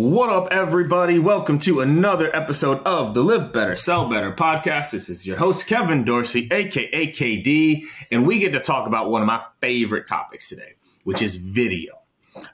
What up, everybody? Welcome to another episode of the Live Better, Sell Better podcast. This is your host, Kevin Dorsey, aka KD, and we get to talk about one of my favorite topics today, which is video.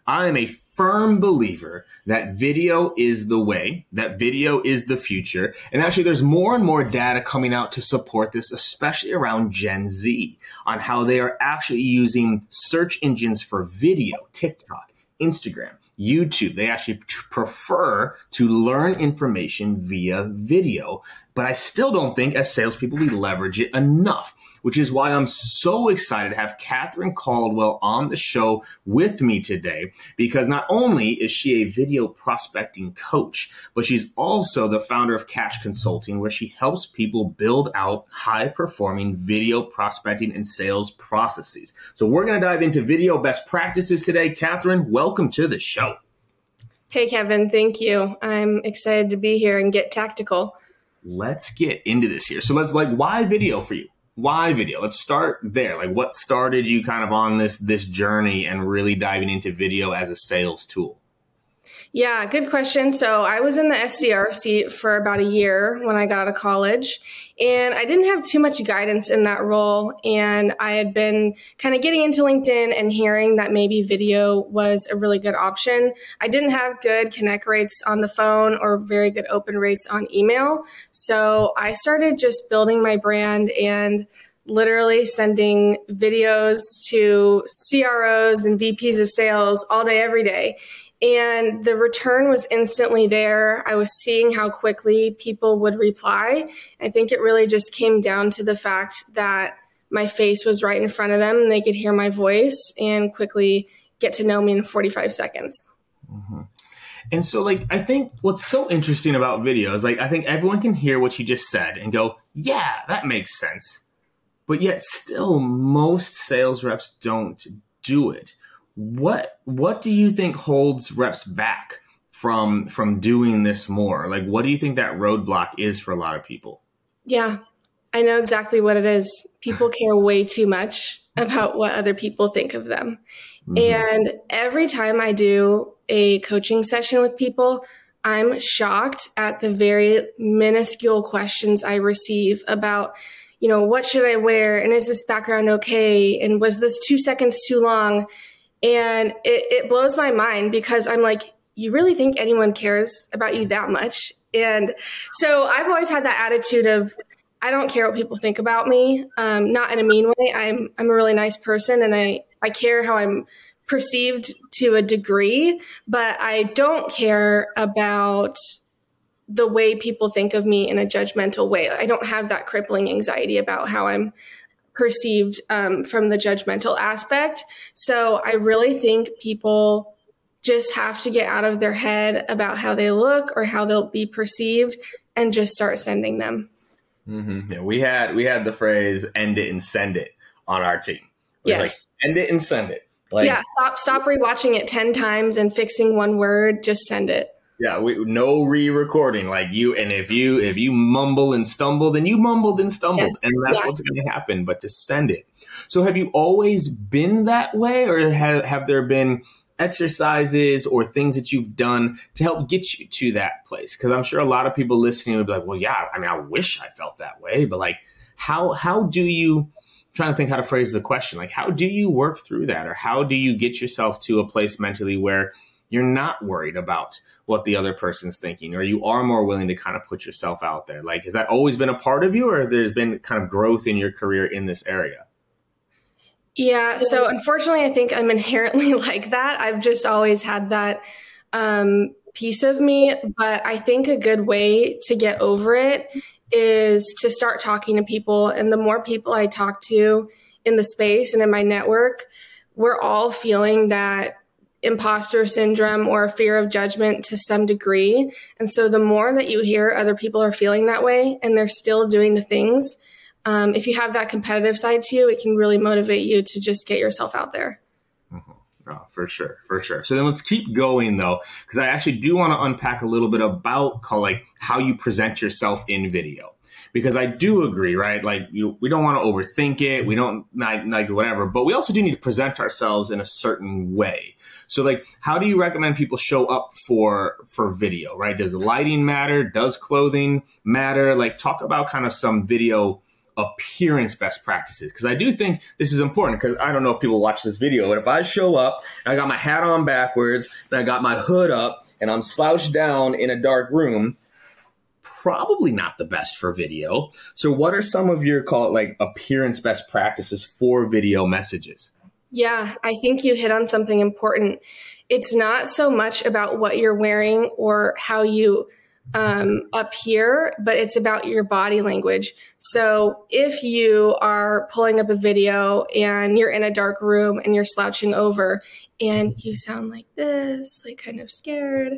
I am a firm believer that video is the way, that video is the future. And actually, there's more and more data coming out to support this, especially around Gen Z, on how they are actually using search engines for video, TikTok, Instagram YouTube. They actually prefer to learn information via video, but I still don't think as salespeople we leverage it enough, which is why I'm so excited to have Catherine Caldwell on the show with me today, because not only is she a video prospecting coach, but she's also the founder of Cash Consulting, where she helps people build out high performing video prospecting and sales processes. So we're going to dive into video best practices today. Catherine, welcome to the show. Hey, Kevin, thank you. I'm excited to be here and get tactical. Let's get into this here. So let's like, why video for you? Why video? Let's start there. Like, what started you kind of on this this journey and really diving into video as a sales tool? Yeah, good question. So I was in the SDR seat for about a year when I got out of college, and I didn't have too much guidance in that role. And I had been kind of getting into LinkedIn and hearing that maybe video was a really good option. I didn't have good connect rates on the phone or very good open rates on email. So I started just building my brand and literally sending videos to CROs and VPs of sales all day, every day. And the return was instantly there. I was seeing how quickly people would reply. I think it really just came down to the fact that my face was right in front of them and they could hear my voice and quickly get to know me in 45 seconds. Mm-hmm. And so, like, I think what's so interesting about video is like, I think everyone can hear what you just said and go, yeah, that makes sense. But yet, still, most sales reps don't do it what what do you think holds reps back from from doing this more? Like what do you think that roadblock is for a lot of people? Yeah. I know exactly what it is. People care way too much about what other people think of them. Mm-hmm. And every time I do a coaching session with people, I'm shocked at the very minuscule questions I receive about, you know, what should I wear? And is this background okay? And was this two seconds too long? And it, it blows my mind because I'm like, you really think anyone cares about you that much? And so I've always had that attitude of, I don't care what people think about me. Um, not in a mean way. I'm I'm a really nice person, and I I care how I'm perceived to a degree, but I don't care about the way people think of me in a judgmental way. I don't have that crippling anxiety about how I'm perceived um, from the judgmental aspect. So I really think people just have to get out of their head about how they look or how they'll be perceived and just start sending them. Mm-hmm. Yeah, we had we had the phrase "end it and send it" on our team. It yes, like end it and send it. Like, yeah, stop stop rewatching it ten times and fixing one word. Just send it. Yeah, we, no re-recording. Like you, and if you if you mumble and stumble, then you mumbled and stumbled, yes. and that's what's going to happen. But to send it. So, have you always been that way, or have have there been exercises or things that you've done to help get you to that place? Because I'm sure a lot of people listening would be like, "Well, yeah, I mean, I wish I felt that way," but like, how how do you? trying to think how to phrase the question like how do you work through that or how do you get yourself to a place mentally where you're not worried about what the other person's thinking or you are more willing to kind of put yourself out there. Like has that always been a part of you or there's been kind of growth in your career in this area? Yeah so unfortunately i think i'm inherently like that. I've just always had that um, piece of me but i think a good way to get over it is to start talking to people and the more people i talk to in the space and in my network we're all feeling that imposter syndrome or fear of judgment to some degree. And so the more that you hear other people are feeling that way and they're still doing the things, um, if you have that competitive side to you, it can really motivate you to just get yourself out there. Mm-hmm. Oh, for sure, for sure. So then let's keep going though, because I actually do want to unpack a little bit about like how you present yourself in video because I do agree, right? Like you, we don't want to overthink it. We don't like, like whatever, but we also do need to present ourselves in a certain way. So like, how do you recommend people show up for, for video, right? Does lighting matter? Does clothing matter? Like talk about kind of some video appearance best practices because I do think this is important because I don't know if people watch this video, but if I show up and I got my hat on backwards and I got my hood up and I'm slouched down in a dark room, probably not the best for video. So what are some of your call it like appearance best practices for video messages? Yeah, I think you hit on something important. It's not so much about what you're wearing or how you um, appear, but it's about your body language. So if you are pulling up a video and you're in a dark room and you're slouching over and you sound like this, like kind of scared,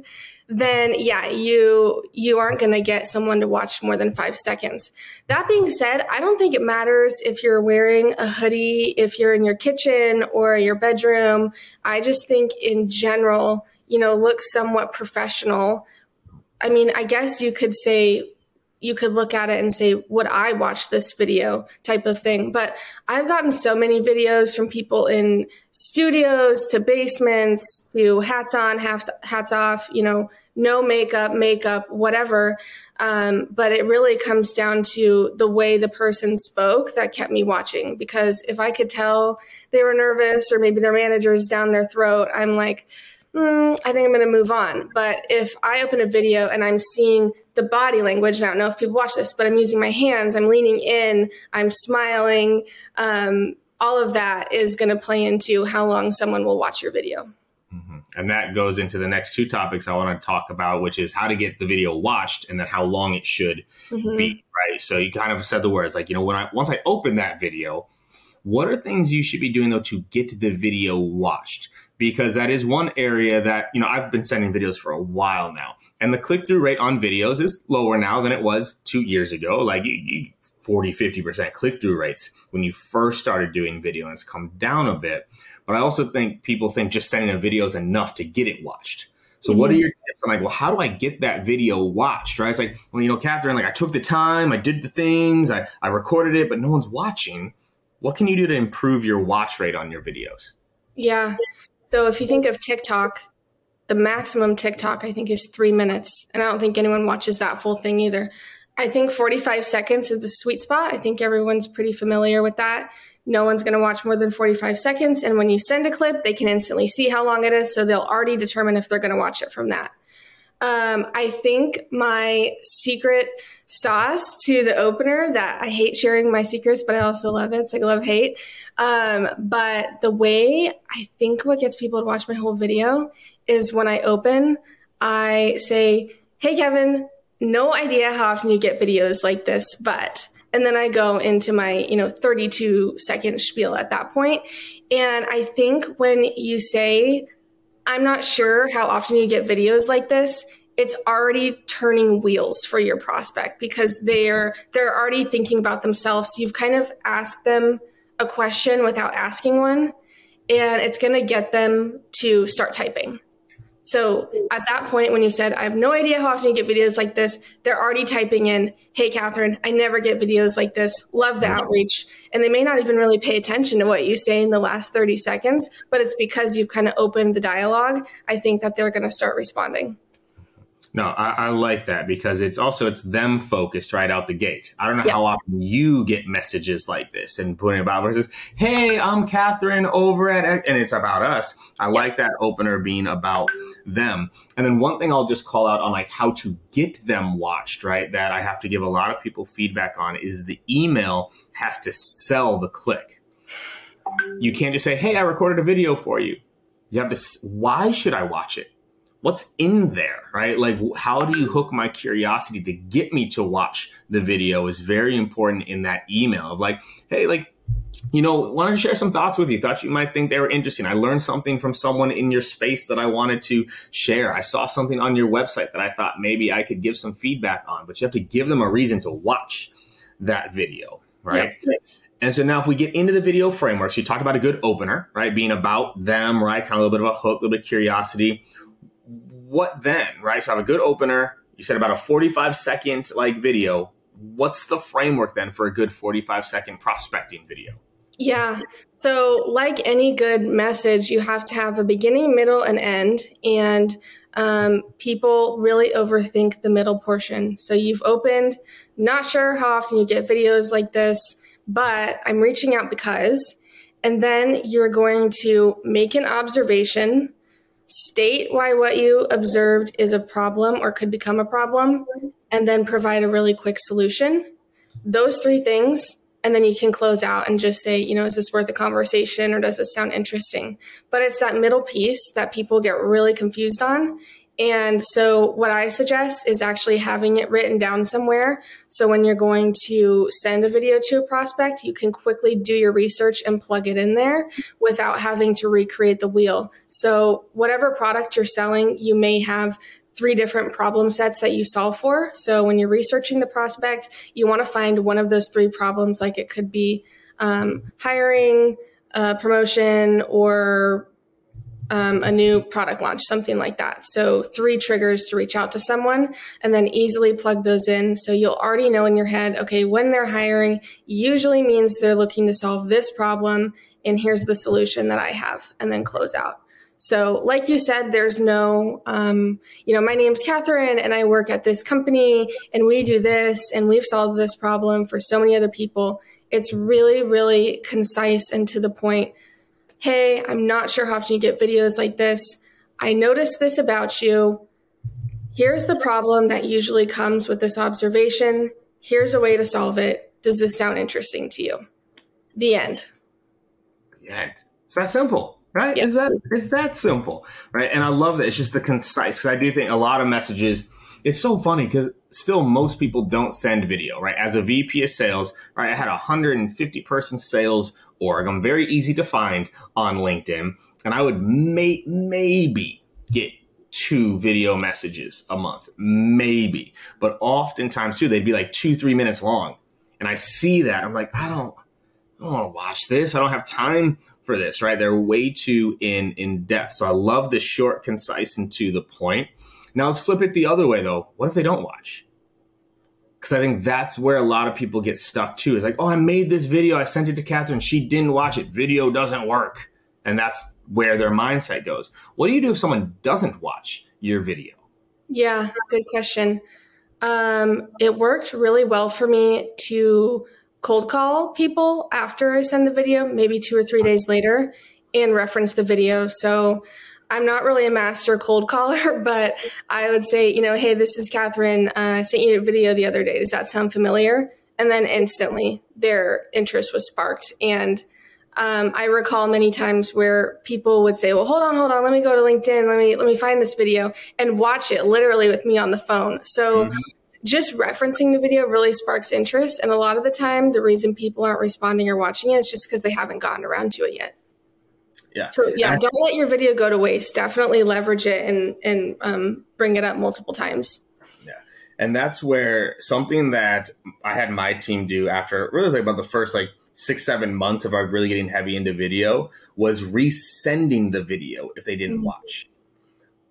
then yeah, you you aren't going to get someone to watch more than 5 seconds. That being said, I don't think it matters if you're wearing a hoodie, if you're in your kitchen or your bedroom. I just think in general, you know, look somewhat professional. I mean, I guess you could say you could look at it and say, would I watch this video type of thing? But I've gotten so many videos from people in studios to basements to hats on, hats, hats off, you know, no makeup, makeup, whatever. Um, but it really comes down to the way the person spoke that kept me watching. Because if I could tell they were nervous or maybe their manager's down their throat, I'm like, mm, I think I'm going to move on. But if I open a video and I'm seeing the body language, I don't know if people watch this, but I'm using my hands, I'm leaning in, I'm smiling, um, all of that is going to play into how long someone will watch your video. Mm-hmm. And that goes into the next two topics I want to talk about, which is how to get the video watched and then how long it should mm-hmm. be. Right. So you kind of said the words like, you know, when I once I open that video, what are things you should be doing though to get the video watched? because that is one area that, you know, I've been sending videos for a while now. And the click through rate on videos is lower now than it was two years ago. Like you, you 40, 50% click through rates when you first started doing video and it's come down a bit. But I also think people think just sending a video is enough to get it watched. So mm-hmm. what are your tips? I'm like, well, how do I get that video watched? Right? It's like, well, you know, Catherine, like I took the time, I did the things, I, I recorded it, but no one's watching. What can you do to improve your watch rate on your videos? Yeah. So if you think of TikTok, the maximum TikTok I think is three minutes, and I don't think anyone watches that full thing either. I think 45 seconds is the sweet spot. I think everyone's pretty familiar with that. No one's going to watch more than 45 seconds. And when you send a clip, they can instantly see how long it is. So they'll already determine if they're going to watch it from that. Um, I think my secret sauce to the opener that I hate sharing my secrets, but I also love it. It's like love hate. Um, but the way I think what gets people to watch my whole video is when I open, I say, Hey, Kevin, no idea how often you get videos like this, but And then I go into my, you know, 32 second spiel at that point. And I think when you say, I'm not sure how often you get videos like this, it's already turning wheels for your prospect because they're they're already thinking about themselves. You've kind of asked them a question without asking one, and it's going to get them to start typing. So at that point, when you said, I have no idea how often you get videos like this, they're already typing in, Hey, Catherine, I never get videos like this. Love the mm-hmm. outreach. And they may not even really pay attention to what you say in the last 30 seconds, but it's because you've kind of opened the dialogue. I think that they're going to start responding. No, I, I, like that because it's also it's them focused right out the gate. I don't know yeah. how often you get messages like this and putting about versus, "Hey, I'm Catherine over at," and it's about us. I yes. like that opener being about them. And then one thing I'll just call out on like how to get them watched, right? That I have to give a lot of people feedback on is the email has to sell the click. You can't just say, "Hey, I recorded a video for you." You have to. Why should I watch it? What's in there, right? Like, how do you hook my curiosity to get me to watch the video is very important in that email of like, hey, like, you know, wanted to share some thoughts with you. Thought you might think they were interesting. I learned something from someone in your space that I wanted to share. I saw something on your website that I thought maybe I could give some feedback on, but you have to give them a reason to watch that video, right? Yeah. And so now if we get into the video frameworks, you talked about a good opener, right? Being about them, right? Kind of a little bit of a hook, a little bit of curiosity what then, right? So I have a good opener. You said about a 45 second like video. What's the framework then for a good 45 second prospecting video? Yeah. So, like any good message, you have to have a beginning, middle, and end. And um, people really overthink the middle portion. So, you've opened, not sure how often you get videos like this, but I'm reaching out because. And then you're going to make an observation state why what you observed is a problem or could become a problem, and then provide a really quick solution. Those three things, and then you can close out and just say, you know, is this worth a conversation or does this sound interesting? But it's that middle piece that people get really confused on. And so, what I suggest is actually having it written down somewhere. So, when you're going to send a video to a prospect, you can quickly do your research and plug it in there without having to recreate the wheel. So, whatever product you're selling, you may have three different problem sets that you solve for. So, when you're researching the prospect, you want to find one of those three problems, like it could be um, hiring, uh, promotion, or um, a new product launch, something like that. So, three triggers to reach out to someone and then easily plug those in. So, you'll already know in your head, okay, when they're hiring, usually means they're looking to solve this problem, and here's the solution that I have, and then close out. So, like you said, there's no, um, you know, my name's Catherine and I work at this company and we do this and we've solved this problem for so many other people. It's really, really concise and to the point Hey, I'm not sure how often you get videos like this. I noticed this about you. Here's the problem that usually comes with this observation. Here's a way to solve it. Does this sound interesting to you? The end. The end. It's that simple, right? Yep. Is that is that simple, right? And I love that. It's just the concise because I do think a lot of messages. It's so funny because still most people don't send video, right? As a VP of sales, right? I had a 150 person sales org. I'm very easy to find on LinkedIn, and I would may, maybe get two video messages a month, maybe. But oftentimes too, they'd be like two, three minutes long, and I see that I'm like, I don't, I don't want to watch this. I don't have time for this. Right? They're way too in in depth. So I love the short, concise, and to the point. Now let's flip it the other way though. What if they don't watch? Because I think that's where a lot of people get stuck too. Is like, oh, I made this video, I sent it to Catherine, she didn't watch it. Video doesn't work, and that's where their mindset goes. What do you do if someone doesn't watch your video? Yeah, good question. Um, it worked really well for me to cold call people after I send the video, maybe two or three days later, and reference the video. So I'm not really a master cold caller, but I would say, you know, hey, this is Catherine. Uh, I sent you a video the other day. Does that sound familiar? And then instantly their interest was sparked. And um, I recall many times where people would say, "Well, hold on, hold on, let me go to LinkedIn, let me let me find this video and watch it literally with me on the phone." So mm-hmm. just referencing the video really sparks interest. And a lot of the time, the reason people aren't responding or watching it is just because they haven't gotten around to it yet. Yeah. So yeah, don't let your video go to waste. Definitely leverage it and and um, bring it up multiple times. Yeah, and that's where something that I had my team do after really like about the first like six seven months of our really getting heavy into video was resending the video if they didn't mm-hmm. watch.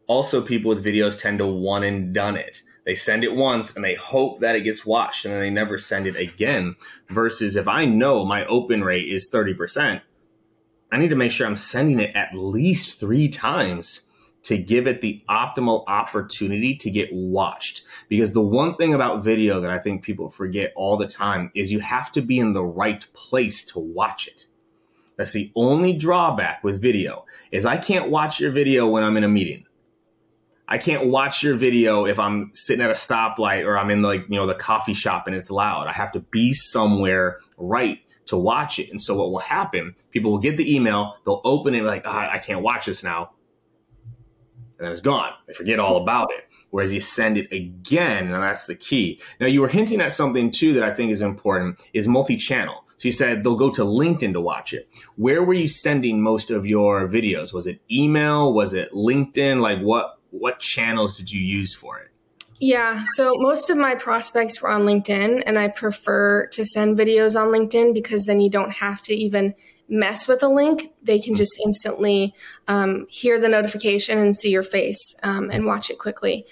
Also, people with videos tend to one and done it. They send it once and they hope that it gets watched and then they never send it again. Versus if I know my open rate is 30%, I need to make sure I'm sending it at least three times to give it the optimal opportunity to get watched. Because the one thing about video that I think people forget all the time is you have to be in the right place to watch it. That's the only drawback with video is I can't watch your video when I'm in a meeting. I can't watch your video if I'm sitting at a stoplight or I'm in like, you know, the coffee shop and it's loud. I have to be somewhere right to watch it. And so what will happen, people will get the email, they'll open it like, oh, I can't watch this now. And then it's gone. They forget all about it. Whereas you send it again, and that's the key. Now you were hinting at something too that I think is important is multi-channel. So you said they'll go to LinkedIn to watch it. Where were you sending most of your videos? Was it email? Was it LinkedIn? Like what what channels did you use for it? Yeah, so most of my prospects were on LinkedIn, and I prefer to send videos on LinkedIn because then you don't have to even mess with a link. They can just instantly um, hear the notification and see your face um, and watch it quickly.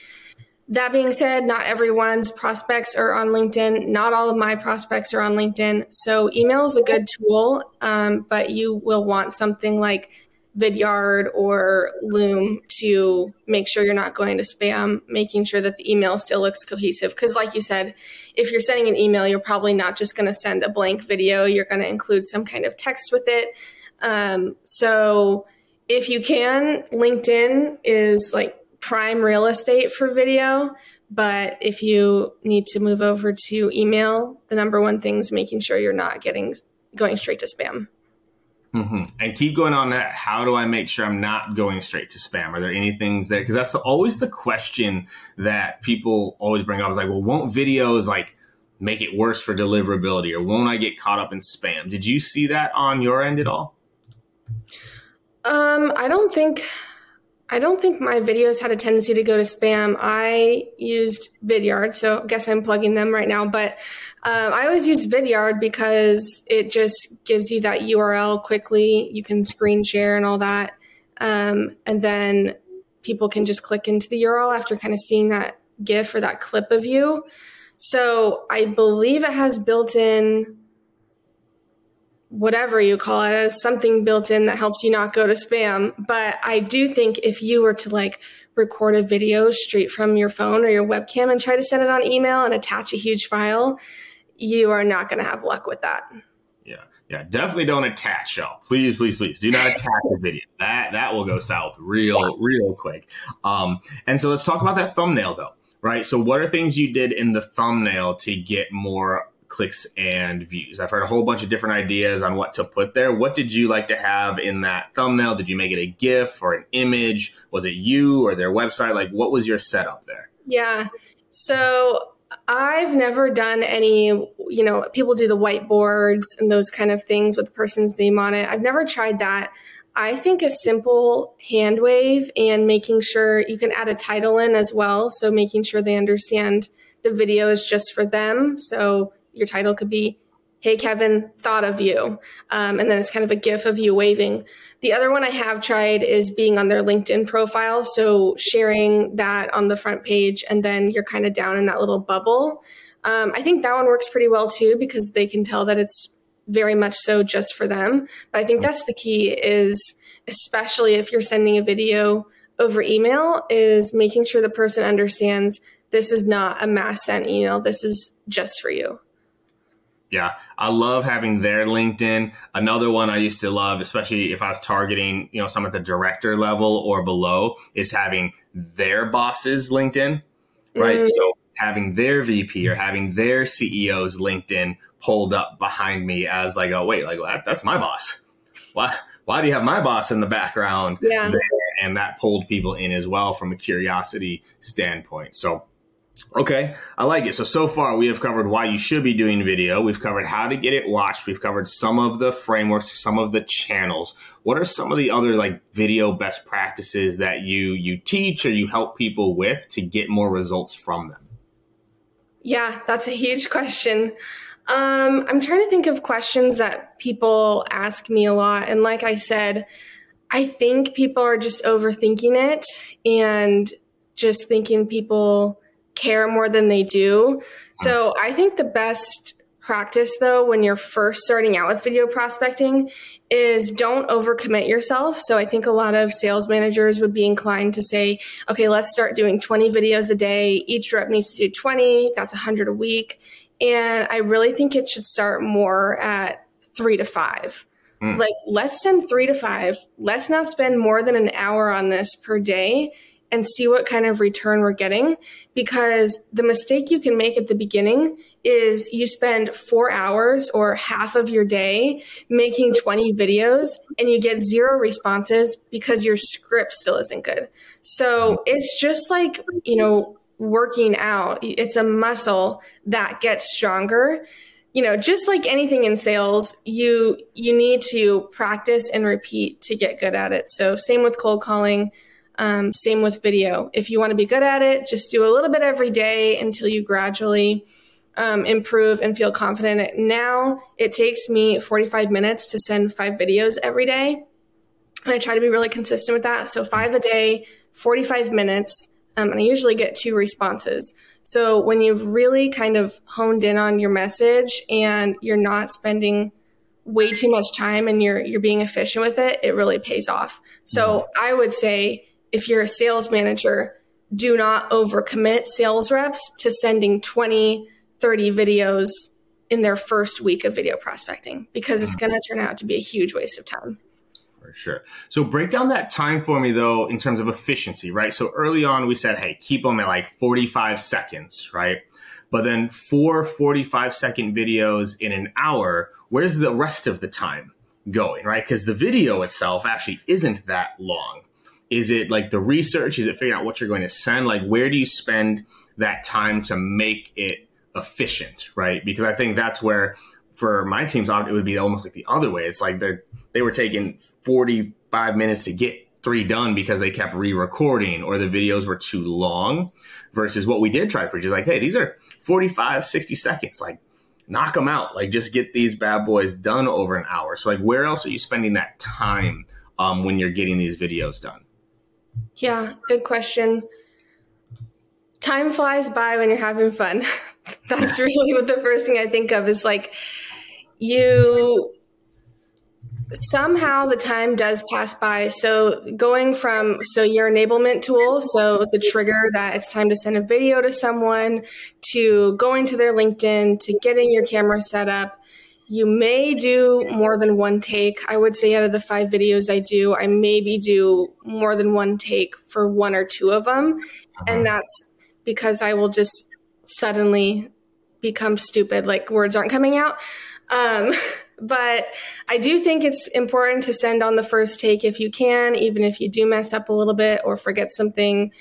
That being said, not everyone's prospects are on LinkedIn. Not all of my prospects are on LinkedIn. So, email is a good tool, um, but you will want something like Vidyard or Loom to make sure you're not going to spam, making sure that the email still looks cohesive. Because, like you said, if you're sending an email, you're probably not just going to send a blank video, you're going to include some kind of text with it. Um, so, if you can, LinkedIn is like prime real estate for video. But if you need to move over to email, the number one thing is making sure you're not getting going straight to spam. Mm-hmm. And keep going on that. How do I make sure I'm not going straight to spam? Are there any things there? Because that's the, always the question that people always bring up. Is like, well, won't videos like make it worse for deliverability, or won't I get caught up in spam? Did you see that on your end at all? Um, I don't think I don't think my videos had a tendency to go to spam. I used Vidyard, so I guess I'm plugging them right now. But um, I always use Vidyard because it just gives you that URL quickly. You can screen share and all that. Um, and then people can just click into the URL after kind of seeing that GIF or that clip of you. So I believe it has built in whatever you call it as something built in that helps you not go to spam. But I do think if you were to like record a video straight from your phone or your webcam and try to send it on email and attach a huge file, you are not going to have luck with that. Yeah. Yeah, definitely don't attach, y'all. Please, please, please do not attach a video. That that will go south real, real quick. Um, and so let's talk about that thumbnail though, right? So what are things you did in the thumbnail to get more clicks and views. I've heard a whole bunch of different ideas on what to put there. What did you like to have in that thumbnail? Did you make it a GIF or an image? Was it you or their website? Like, what was your setup there? Yeah. So I've never done any, you know, people do the whiteboards and those kind of things with the person's name on it. I've never tried that. I think a simple hand wave and making sure you can add a title in as well. So making sure they understand the video is just for them. So your title could be hey kevin thought of you. Um, and then it's kind of a gif of you waving. The other one i have tried is being on their linkedin profile so sharing that on the front page and then you're kind of down in that little bubble. Um, i think that one works pretty well too because they can tell that it's very much so just for them. But i think that's the key is especially if you're sending a video over email is making sure the person understands this is not a mass sent email this is just for you yeah, I love having their LinkedIn. Another one I used to love, especially if I was targeting, you know, some at the director level or below, is having their boss's LinkedIn, right? Mm. So having their VP or having their CEO's LinkedIn pulled up behind me as like, oh wait, like that, that's my boss. Why? Why do you have my boss in the background? Yeah. There? And that pulled people in as well from a curiosity standpoint. So Okay, I like it. So, so far we have covered why you should be doing video. We've covered how to get it watched. We've covered some of the frameworks, some of the channels. What are some of the other like video best practices that you you teach or you help people with to get more results from them? Yeah, that's a huge question. Um, I'm trying to think of questions that people ask me a lot. And like I said, I think people are just overthinking it and just thinking people care more than they do. So I think the best practice though when you're first starting out with video prospecting is don't overcommit yourself. So I think a lot of sales managers would be inclined to say, okay, let's start doing 20 videos a day. Each rep needs to do 20. That's 100 a week. And I really think it should start more at 3 to 5. Mm. Like let's send 3 to 5. Let's not spend more than an hour on this per day and see what kind of return we're getting. Because the mistake you can make at the beginning is you spend four hours or half of your day making 20 videos and you get zero responses because your script still isn't good. So it's just like, you know, working out, it's a muscle that gets stronger you know just like anything in sales you you need to practice and repeat to get good at it so same with cold calling um, same with video. If you want to be good at it, just do a little bit every day until you gradually um, improve and feel confident. Now it takes me 45 minutes to send five videos every day. And I try to be really consistent with that. So five a day, 45 minutes, um, and I usually get two responses. So when you've really kind of honed in on your message and you're not spending way too much time and you're you're being efficient with it, it really pays off. So mm-hmm. I would say if you're a sales manager, do not overcommit sales reps to sending 20, 30 videos in their first week of video prospecting because it's hmm. going to turn out to be a huge waste of time. For sure. So break down that time for me though in terms of efficiency, right? So early on we said, hey, keep them at like 45 seconds, right? But then four 45 second videos in an hour, where's the rest of the time going, right? Because the video itself actually isn't that long. Is it like the research? Is it figuring out what you're going to send? Like, where do you spend that time to make it efficient, right? Because I think that's where, for my teams, it would be almost like the other way. It's like they they were taking 45 minutes to get three done because they kept re-recording or the videos were too long versus what we did try to preach is like hey these are 45 60 seconds like knock them out like just get these bad boys done over an hour so like where else are you spending that time um, when you're getting these videos done yeah, good question. Time flies by when you're having fun. That's really what the first thing I think of is like you somehow the time does pass by. So going from so your enablement tool, so the trigger that it's time to send a video to someone, to going to their LinkedIn, to getting your camera set up, you may do more than one take. I would say out of the five videos I do, I maybe do more than one take for one or two of them. Uh-huh. And that's because I will just suddenly become stupid, like words aren't coming out. Um, but I do think it's important to send on the first take if you can, even if you do mess up a little bit or forget something.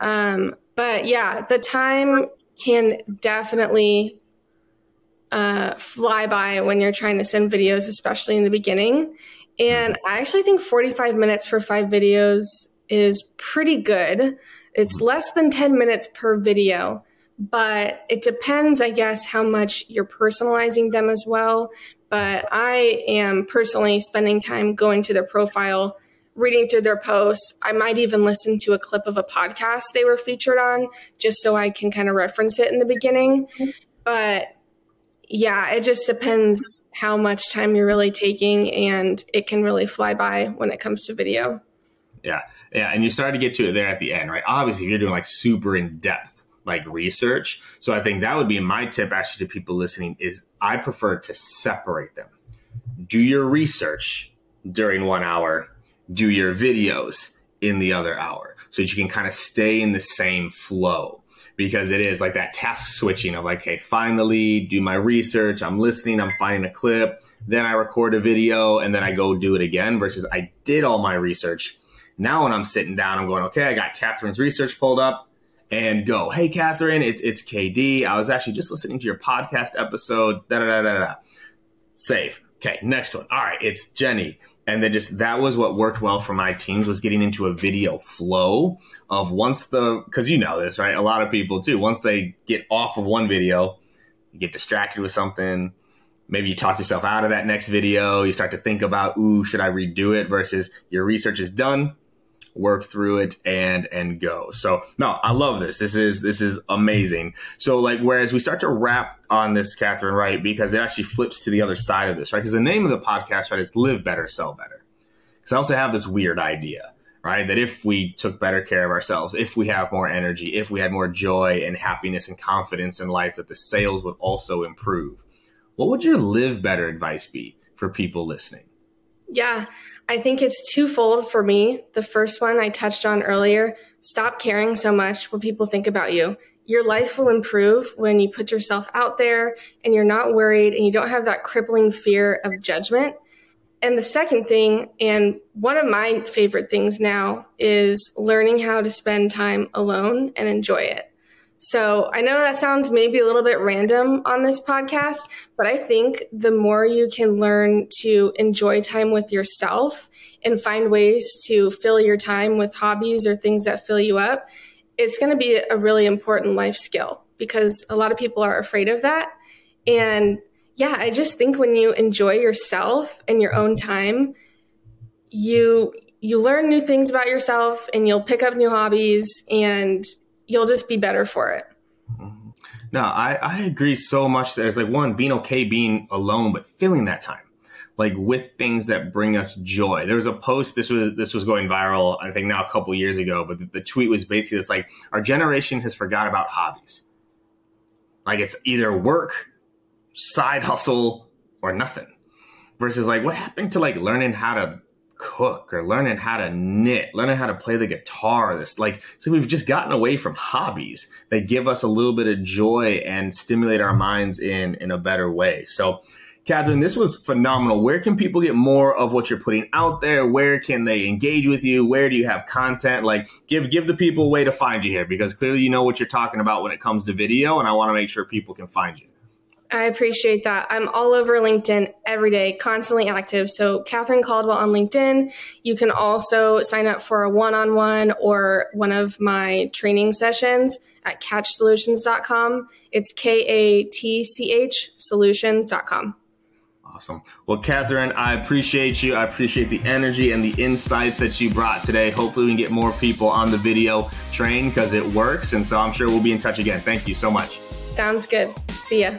Um, but yeah, the time can definitely uh, fly by when you're trying to send videos, especially in the beginning. And I actually think 45 minutes for five videos is pretty good. It's less than 10 minutes per video, but it depends, I guess, how much you're personalizing them as well. But I am personally spending time going to their profile, reading through their posts. I might even listen to a clip of a podcast they were featured on just so I can kind of reference it in the beginning. But yeah, it just depends how much time you're really taking, and it can really fly by when it comes to video. Yeah, yeah, and you start to get to it there at the end, right? Obviously, if you're doing like super in depth like research. So I think that would be my tip actually to people listening is I prefer to separate them. Do your research during one hour, do your videos in the other hour so that you can kind of stay in the same flow because it is like that task switching of like, hey, find the lead, do my research, I'm listening, I'm finding a clip, then I record a video, and then I go do it again. Versus I did all my research. Now when I'm sitting down, I'm going, okay, I got Catherine's research pulled up, and go, Hey, Catherine, it's, it's KD. I was actually just listening to your podcast episode. Da, da, da, da, da. Save. Okay. Next one. All right. It's Jenny. And then just that was what worked well for my teams was getting into a video flow of once the, cause you know this, right? A lot of people too, once they get off of one video, you get distracted with something. Maybe you talk yourself out of that next video. You start to think about, ooh, should I redo it versus your research is done work through it and and go. So no, I love this. This is this is amazing. So like whereas we start to wrap on this, Catherine, right, because it actually flips to the other side of this, right? Because the name of the podcast, right, is live better, sell better. Because I also have this weird idea, right, that if we took better care of ourselves, if we have more energy, if we had more joy and happiness and confidence in life, that the sales would also improve. What would your live better advice be for people listening? Yeah, I think it's twofold for me. The first one I touched on earlier stop caring so much what people think about you. Your life will improve when you put yourself out there and you're not worried and you don't have that crippling fear of judgment. And the second thing, and one of my favorite things now, is learning how to spend time alone and enjoy it. So I know that sounds maybe a little bit random on this podcast, but I think the more you can learn to enjoy time with yourself and find ways to fill your time with hobbies or things that fill you up, it's going to be a really important life skill because a lot of people are afraid of that. And yeah, I just think when you enjoy yourself and your own time, you you learn new things about yourself and you'll pick up new hobbies and you'll just be better for it. Mm-hmm. No, I, I agree so much. There's like one, being okay being alone, but filling that time like with things that bring us joy. There was a post, this was, this was going viral, I think now a couple years ago, but the, the tweet was basically, it's like our generation has forgot about hobbies. Like it's either work, side hustle, or nothing versus like what happened to like learning how to cook or learning how to knit, learning how to play the guitar. This like so we've just gotten away from hobbies that give us a little bit of joy and stimulate our minds in in a better way. So Catherine, this was phenomenal. Where can people get more of what you're putting out there? Where can they engage with you? Where do you have content? Like give give the people a way to find you here because clearly you know what you're talking about when it comes to video and I want to make sure people can find you. I appreciate that. I'm all over LinkedIn every day, constantly active. So, Catherine Caldwell on LinkedIn. You can also sign up for a one on one or one of my training sessions at katchsolutions.com. It's K A T C H solutions.com. Awesome. Well, Catherine, I appreciate you. I appreciate the energy and the insights that you brought today. Hopefully, we can get more people on the video train because it works. And so I'm sure we'll be in touch again. Thank you so much. Sounds good. See ya.